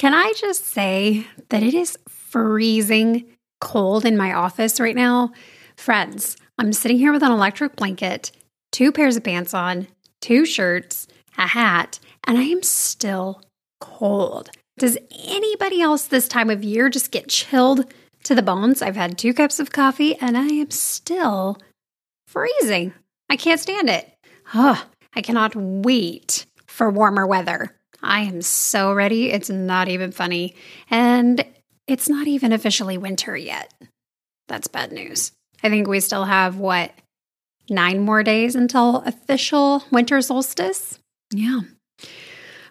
Can I just say that it is freezing cold in my office right now? Friends, I'm sitting here with an electric blanket, two pairs of pants on, two shirts, a hat, and I am still cold. Does anybody else this time of year just get chilled to the bones? I've had two cups of coffee and I am still freezing. I can't stand it. I cannot wait for warmer weather. I am so ready. It's not even funny. And it's not even officially winter yet. That's bad news. I think we still have what, nine more days until official winter solstice? Yeah.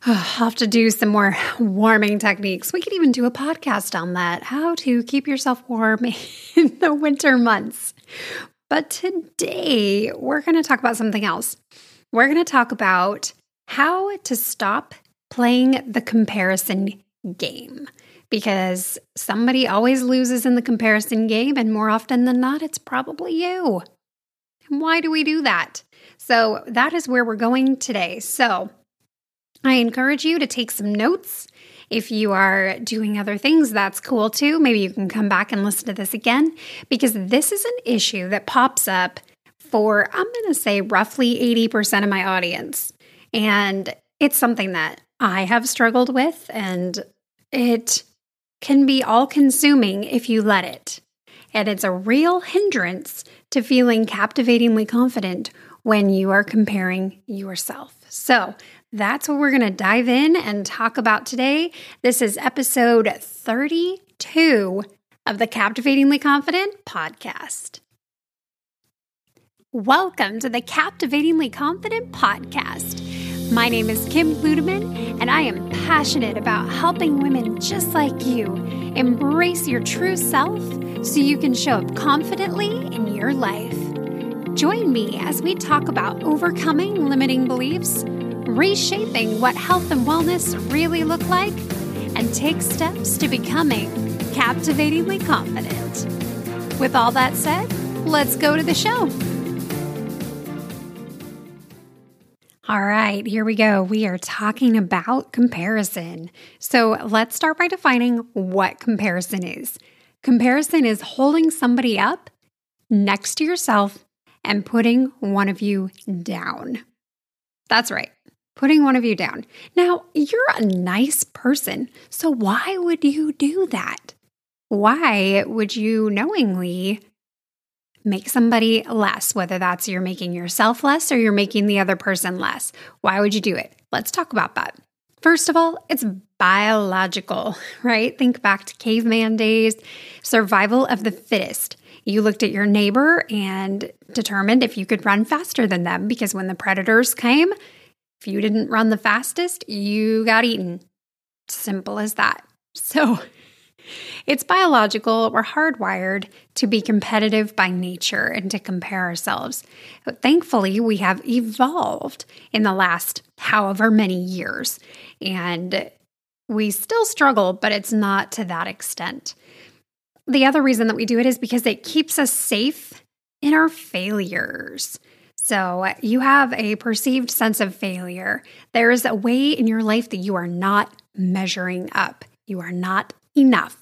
I'll have to do some more warming techniques. We could even do a podcast on that how to keep yourself warm in the winter months. But today, we're going to talk about something else. We're going to talk about how to stop playing the comparison game because somebody always loses in the comparison game, and more often than not, it's probably you. And why do we do that? So, that is where we're going today. So, I encourage you to take some notes. If you are doing other things, that's cool too. Maybe you can come back and listen to this again because this is an issue that pops up for, I'm going to say, roughly 80% of my audience. And it's something that I have struggled with, and it can be all consuming if you let it. And it's a real hindrance to feeling captivatingly confident when you are comparing yourself. So, that's what we're going to dive in and talk about today. This is episode 32 of the Captivatingly Confident podcast. Welcome to the Captivatingly Confident podcast. My name is Kim Ludeman, and I am passionate about helping women just like you embrace your true self so you can show up confidently in your life. Join me as we talk about overcoming limiting beliefs, reshaping what health and wellness really look like, and take steps to becoming captivatingly confident. With all that said, let's go to the show. All right, here we go. We are talking about comparison. So let's start by defining what comparison is. Comparison is holding somebody up next to yourself and putting one of you down. That's right, putting one of you down. Now, you're a nice person, so why would you do that? Why would you knowingly make somebody less, whether that's you're making yourself less or you're making the other person less. Why would you do it? Let's talk about that. First of all, it's biological, right? Think back to caveman days, survival of the fittest. You looked at your neighbor and determined if you could run faster than them because when the predators came, if you didn't run the fastest, you got eaten. Simple as that. So, it's biological. We're hardwired to be competitive by nature and to compare ourselves. But thankfully, we have evolved in the last however many years. And we still struggle, but it's not to that extent. The other reason that we do it is because it keeps us safe in our failures. So, you have a perceived sense of failure. There is a way in your life that you are not measuring up. You are not enough.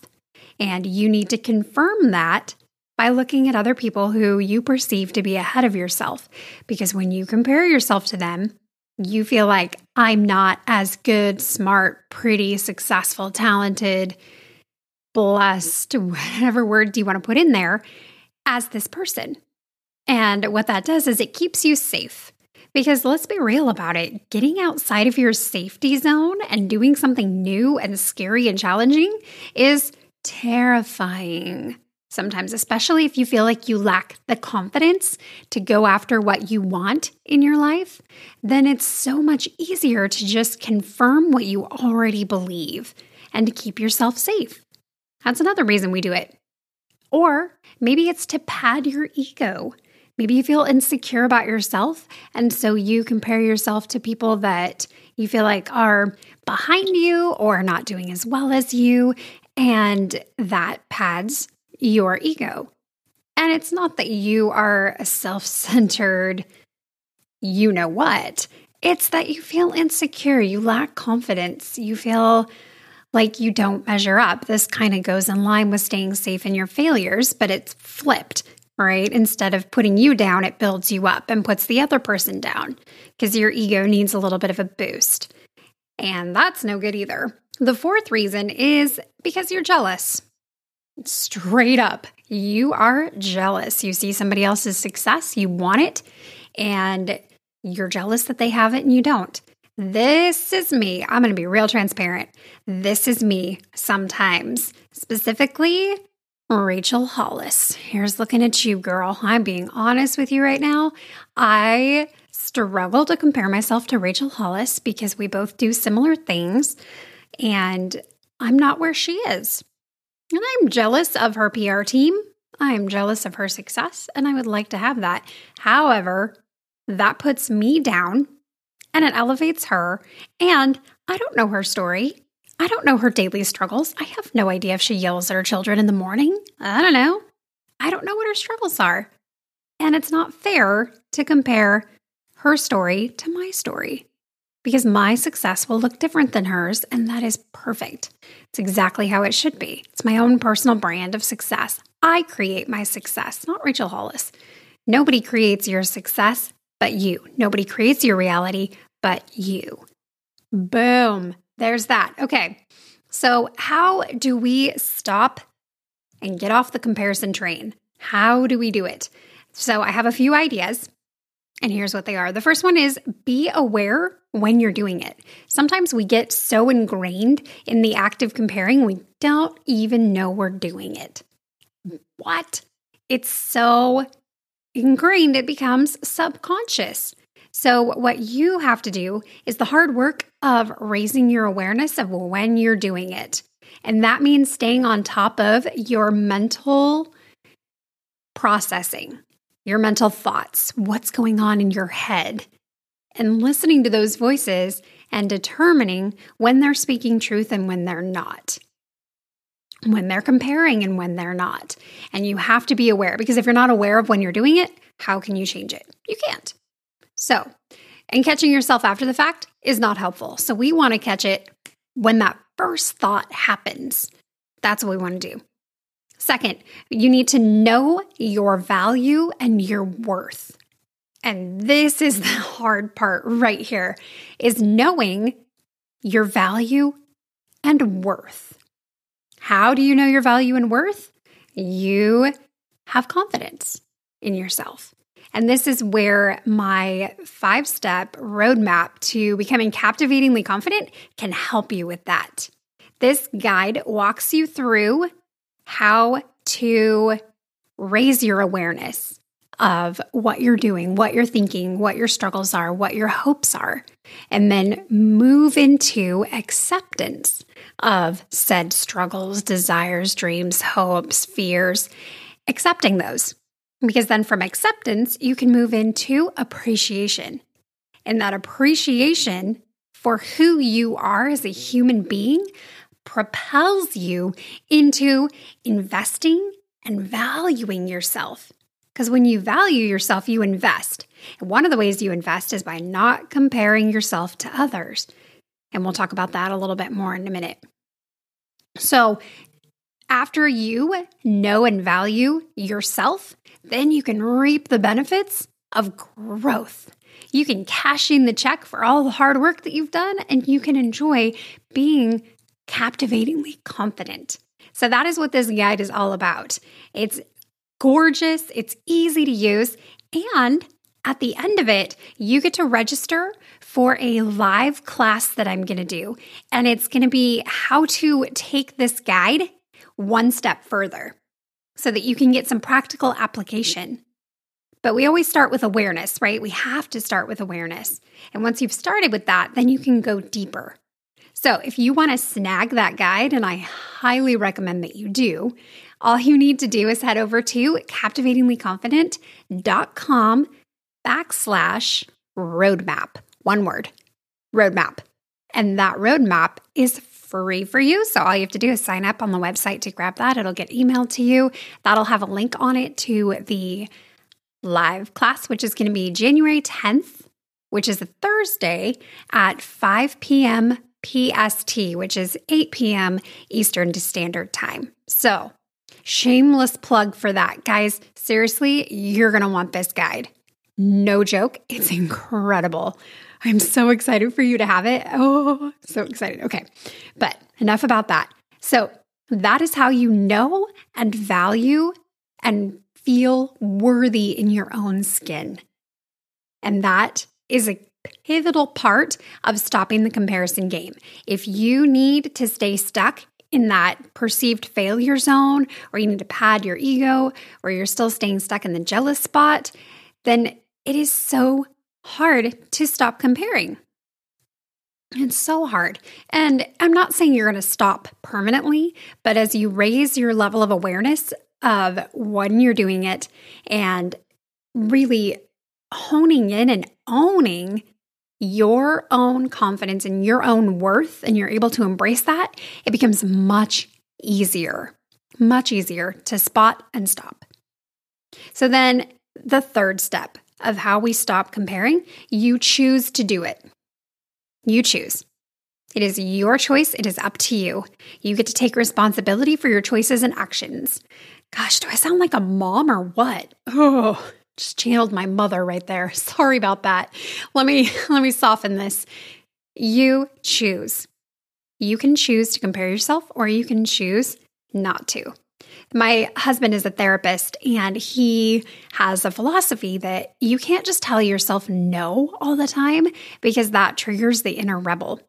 And you need to confirm that by looking at other people who you perceive to be ahead of yourself. Because when you compare yourself to them, you feel like I'm not as good, smart, pretty, successful, talented, blessed, whatever word you want to put in there, as this person. And what that does is it keeps you safe. Because let's be real about it, getting outside of your safety zone and doing something new and scary and challenging is terrifying. Sometimes, especially if you feel like you lack the confidence to go after what you want in your life, then it's so much easier to just confirm what you already believe and to keep yourself safe. That's another reason we do it. Or maybe it's to pad your ego. Maybe you feel insecure about yourself, and so you compare yourself to people that you feel like are behind you or not doing as well as you, and that pads your ego. And it's not that you are a self centered, you know what. It's that you feel insecure, you lack confidence, you feel like you don't measure up. This kind of goes in line with staying safe in your failures, but it's flipped, right? Instead of putting you down, it builds you up and puts the other person down because your ego needs a little bit of a boost. And that's no good either. The fourth reason is because you're jealous. Straight up, you are jealous. You see somebody else's success, you want it, and you're jealous that they have it and you don't. This is me. I'm going to be real transparent. This is me sometimes, specifically Rachel Hollis. Here's looking at you, girl. I'm being honest with you right now. I struggle to compare myself to Rachel Hollis because we both do similar things, and I'm not where she is. And I'm jealous of her PR team. I'm jealous of her success, and I would like to have that. However, that puts me down and it elevates her. And I don't know her story. I don't know her daily struggles. I have no idea if she yells at her children in the morning. I don't know. I don't know what her struggles are. And it's not fair to compare her story to my story because my success will look different than hers, and that is perfect. It's exactly how it should be. It's my own personal brand of success. I create my success, not Rachel Hollis. Nobody creates your success but you. Nobody creates your reality but you. Boom. There's that. Okay. So, how do we stop and get off the comparison train? How do we do it? So, I have a few ideas, and here's what they are. The first one is be aware when you're doing it. Sometimes we get so ingrained in the act of comparing, we don't even know we're doing it. What? It's so ingrained, it becomes subconscious. So, what you have to do is the hard work of raising your awareness of when you're doing it. And that means staying on top of your mental processing, your mental thoughts, what's going on in your head, and listening to those voices and determining when they're speaking truth and when they're not. When they're comparing and when they're not. And you have to be aware because if you're not aware of when you're doing it, how can you change it? You can't. So, and catching yourself after the fact is not helpful. So, we want to catch it when that first thought happens. That's what we want to do. Second, you need to know your value and your worth. And this is the hard part right here is knowing your value and worth. How do you know your value and worth? You have confidence in yourself. And this is where my five step roadmap to becoming captivatingly confident can help you with that. This guide walks you through how to raise your awareness of what you're doing, what you're thinking, what your struggles are, what your hopes are, and then move into acceptance of said struggles, desires, dreams, hopes, fears, accepting those because then from acceptance, you can move into appreciation. And that appreciation for who you are as a human being propels you into investing and valuing yourself. Because when you value yourself, you invest. And one of the ways you invest is by not comparing yourself to others. And we'll talk about that a little bit more in a minute. So, after you know and value yourself, then you can reap the benefits of growth. You can cash in the check for all the hard work that you've done, and you can enjoy being captivatingly confident. So, that is what this guide is all about. It's gorgeous, it's easy to use, and at the end of it, you get to register for a live class that I'm going to do. And it's going to be how to take this guide one step further so that you can get some practical application. But we always start with awareness, right? We have to start with awareness. And once you've started with that, then you can go deeper. So if you want to snag that guide, and I highly recommend that you do, all you need to do is head over to captivatinglyconfident.com backslash roadmap. One word, roadmap. And that roadmap is free for you. So all you have to do is sign up on the website to grab that. It'll get emailed to you. That'll have a link on it to the live class, which is going to be January 10th, which is a Thursday at 5 p.m. PST, which is 8 p.m. Eastern to Standard Time. So, shameless plug for that. Guys, seriously, you're going to want this guide. No joke, it's incredible. I'm so excited for you to have it. Oh, so excited. Okay, but enough about that. So, that is how you know and value and feel worthy in your own skin. And that is a pivotal part of stopping the comparison game. If you need to stay stuck in that perceived failure zone, or you need to pad your ego, or you're still staying stuck in the jealous spot, then it is so hard to stop comparing. It's so hard. And I'm not saying you're going to stop permanently, but as you raise your level of awareness of when you're doing it and really honing in and owning your own confidence and your own worth, and you're able to embrace that, it becomes much easier, much easier to spot and stop. So, then the third step of how we stop comparing, you choose to do it. You choose. It is your choice. It is up to you. You get to take responsibility for your choices and actions. Gosh, do I sound like a mom or what? Oh, just channeled my mother right there. Sorry about that. Let me let me soften this. You choose. You can choose to compare yourself or you can choose not to. My husband is a therapist and he has a philosophy that you can't just tell yourself no all the time because that triggers the inner rebel.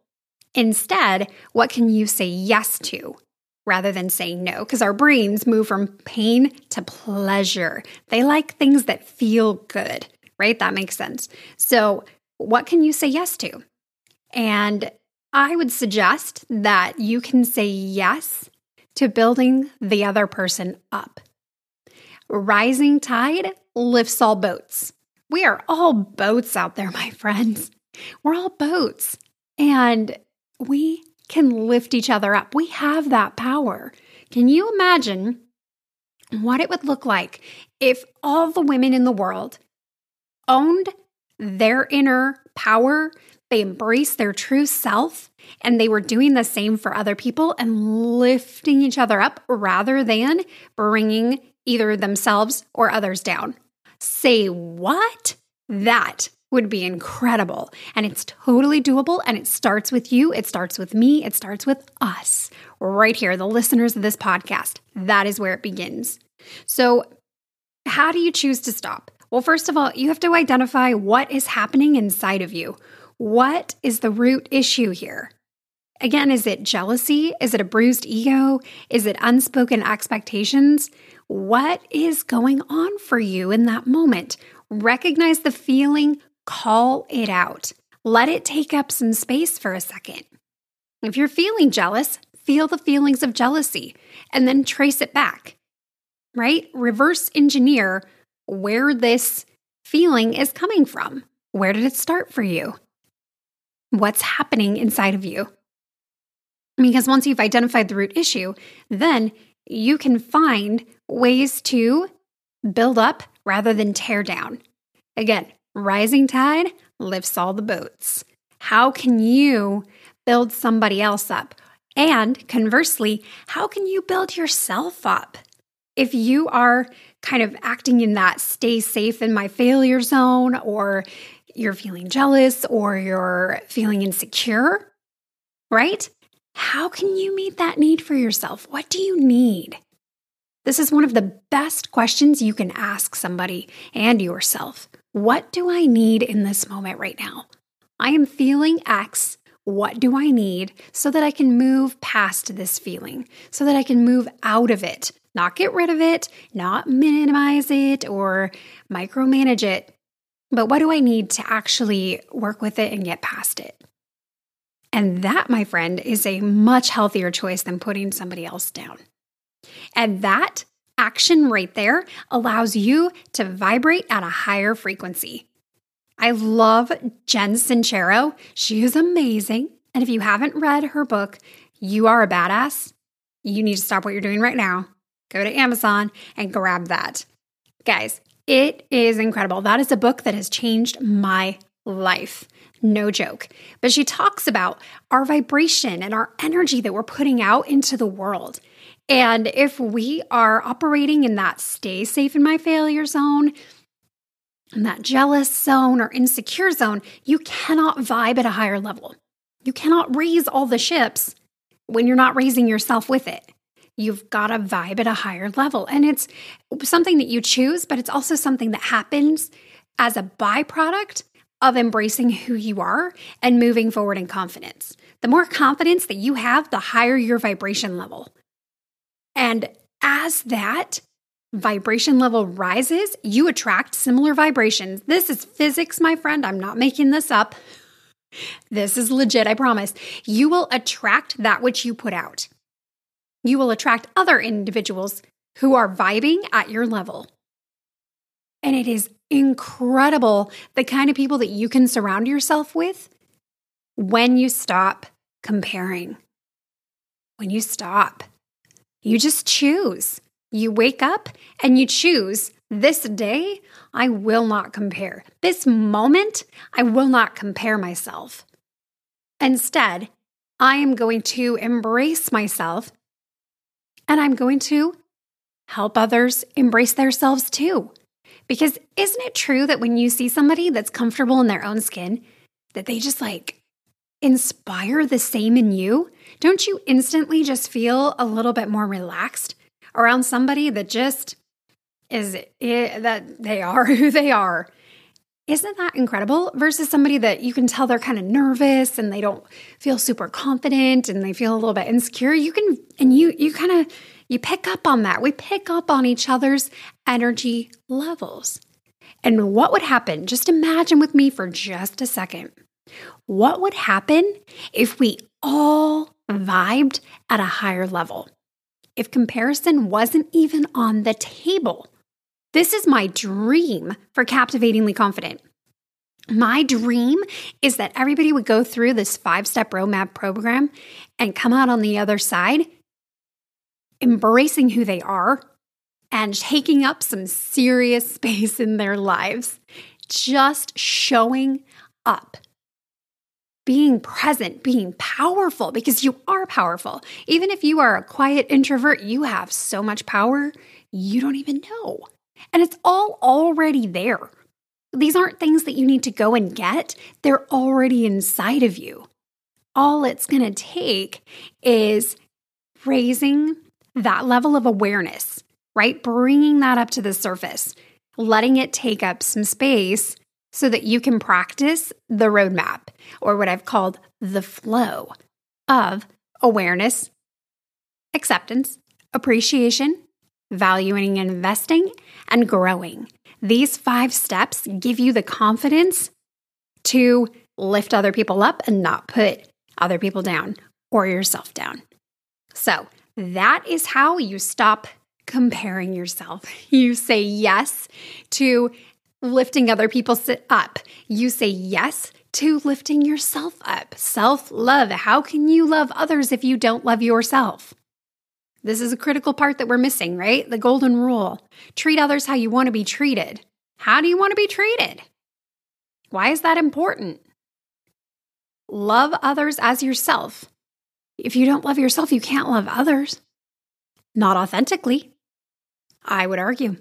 Instead, what can you say yes to? rather than saying no, because our brains move from pain to pleasure. They like things that feel good, right? That makes sense. So, what can you say yes to? And I would suggest that you can say yes to building the other person up. Rising tide lifts all boats. We are all boats out there, my friends. We're all boats. And we can lift each other up. We have that power. Can you imagine what it would look like if all the women in the world owned their inner power, they embraced their true self, and they were doing the same for other people and lifting each other up rather than bringing either themselves or others down? Say what? That would be incredible. And it's totally doable. And it starts with you. It starts with me. It starts with us right here, the listeners of this podcast. That is where it begins. So, how do you choose to stop? Well, first of all, you have to identify what is happening inside of you. What is the root issue here? Again, is it jealousy? Is it a bruised ego? Is it unspoken expectations? What is going on for you in that moment? Recognize the feeling, Call it out. Let it take up some space for a second. If you're feeling jealous, feel the feelings of jealousy and then trace it back, right? Reverse engineer where this feeling is coming from. Where did it start for you? What's happening inside of you? Because once you've identified the root issue, then you can find ways to build up rather than tear down. Again, Rising tide lifts all the boats. How can you build somebody else up? And conversely, how can you build yourself up? If you are kind of acting in that stay safe in my failure zone, or you're feeling jealous, or you're feeling insecure, right? How can you meet that need for yourself? What do you need? This is one of the best questions you can ask somebody and yourself. What do I need in this moment right now? I am feeling X. What do I need so that I can move past this feeling, so that I can move out of it, not get rid of it, not minimize it or micromanage it, but what do I need to actually work with it and get past it? And that, my friend, is a much healthier choice than putting somebody else down. And that action right there allows you to vibrate at a higher frequency. I love Jen Sincero. She is amazing. And if you haven't read her book, You Are a Badass, you need to stop what you're doing right now. Go to Amazon and grab that. Guys, it is incredible. That is a book that has changed my life. No joke. But she talks about our vibration and our energy that we're putting out into the world. And if we are operating in that stay safe in my failure zone, in that jealous zone or insecure zone, you cannot vibe at a higher level. You cannot raise all the ships when you're not raising yourself with it. You've got to vibe at a higher level. And it's something that you choose, but it's also something that happens as a byproduct of embracing who you are and moving forward in confidence. The more confidence that you have, the higher your vibration level. And as that vibration level rises, you attract similar vibrations. This is physics, my friend. I'm not making this up. This is legit, I promise. You will attract that which you put out. You will attract other individuals who are vibing at your level. And it is incredible the kind of people that you can surround yourself with when you stop comparing. When you stop, you just choose. You wake up and you choose this day, I will not compare. This moment, I will not compare myself. Instead, I am going to embrace myself and I'm going to help others embrace themselves too. Because isn't it true that when you see somebody that's comfortable in their own skin, that they just like inspire the same in you? Don't you instantly just feel a little bit more relaxed around somebody that just is it, that they are who they are? Isn't that incredible? Versus somebody that you can tell they're kind of nervous and they don't feel super confident and they feel a little bit insecure. You can, and you, you kind of, you pick up on that. We pick up on each other's energy levels. And what would happen? Just imagine with me for just a second. What would happen if we all vibed at a higher level? If comparison wasn't even on the table? This is my dream for Captivatingly Confident. My dream is that everybody would go through this five step roadmap program and come out on the other side embracing who they are and taking up some serious space in their lives. Just showing up, being present, being powerful because you are powerful. Even if you are a quiet introvert, you have so much power you don't even know. And it's all already there. These aren't things that you need to go and get, they're already inside of you. All it's going to take is raising that level of awareness, right? Bringing that up to the surface, letting it take up some space so that you can practice the roadmap or what I've called the flow of awareness, acceptance, appreciation, valuing investing, and growing. These five steps give you the confidence to lift other people up and not put other people down or yourself down. So, that is how you stop comparing yourself. You say yes to lifting other people up. You say yes to lifting yourself up. Self love. How can you love others if you don't love yourself? This is a critical part that we're missing, right? The golden rule treat others how you want to be treated. How do you want to be treated? Why is that important? Love others as yourself. If you don't love yourself, you can't love others. Not authentically, I would argue.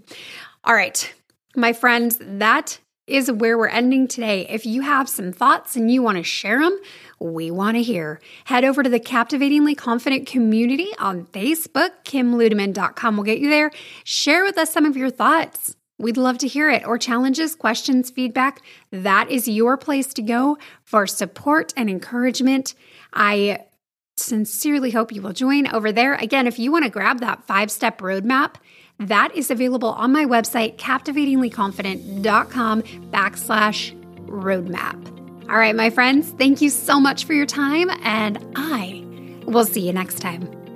All right, my friends, that is where we're ending today. If you have some thoughts and you want to share them, we want to hear. Head over to the Captivatingly Confident community on Facebook. KimLudeman.com will get you there. Share with us some of your thoughts. We'd love to hear it or challenges, questions, feedback. That is your place to go for support and encouragement. I sincerely hope you will join over there. Again, if you want to grab that five step roadmap, that is available on my website, captivatinglyconfident.com backslash roadmap. All right, my friends, thank you so much for your time, and I will see you next time.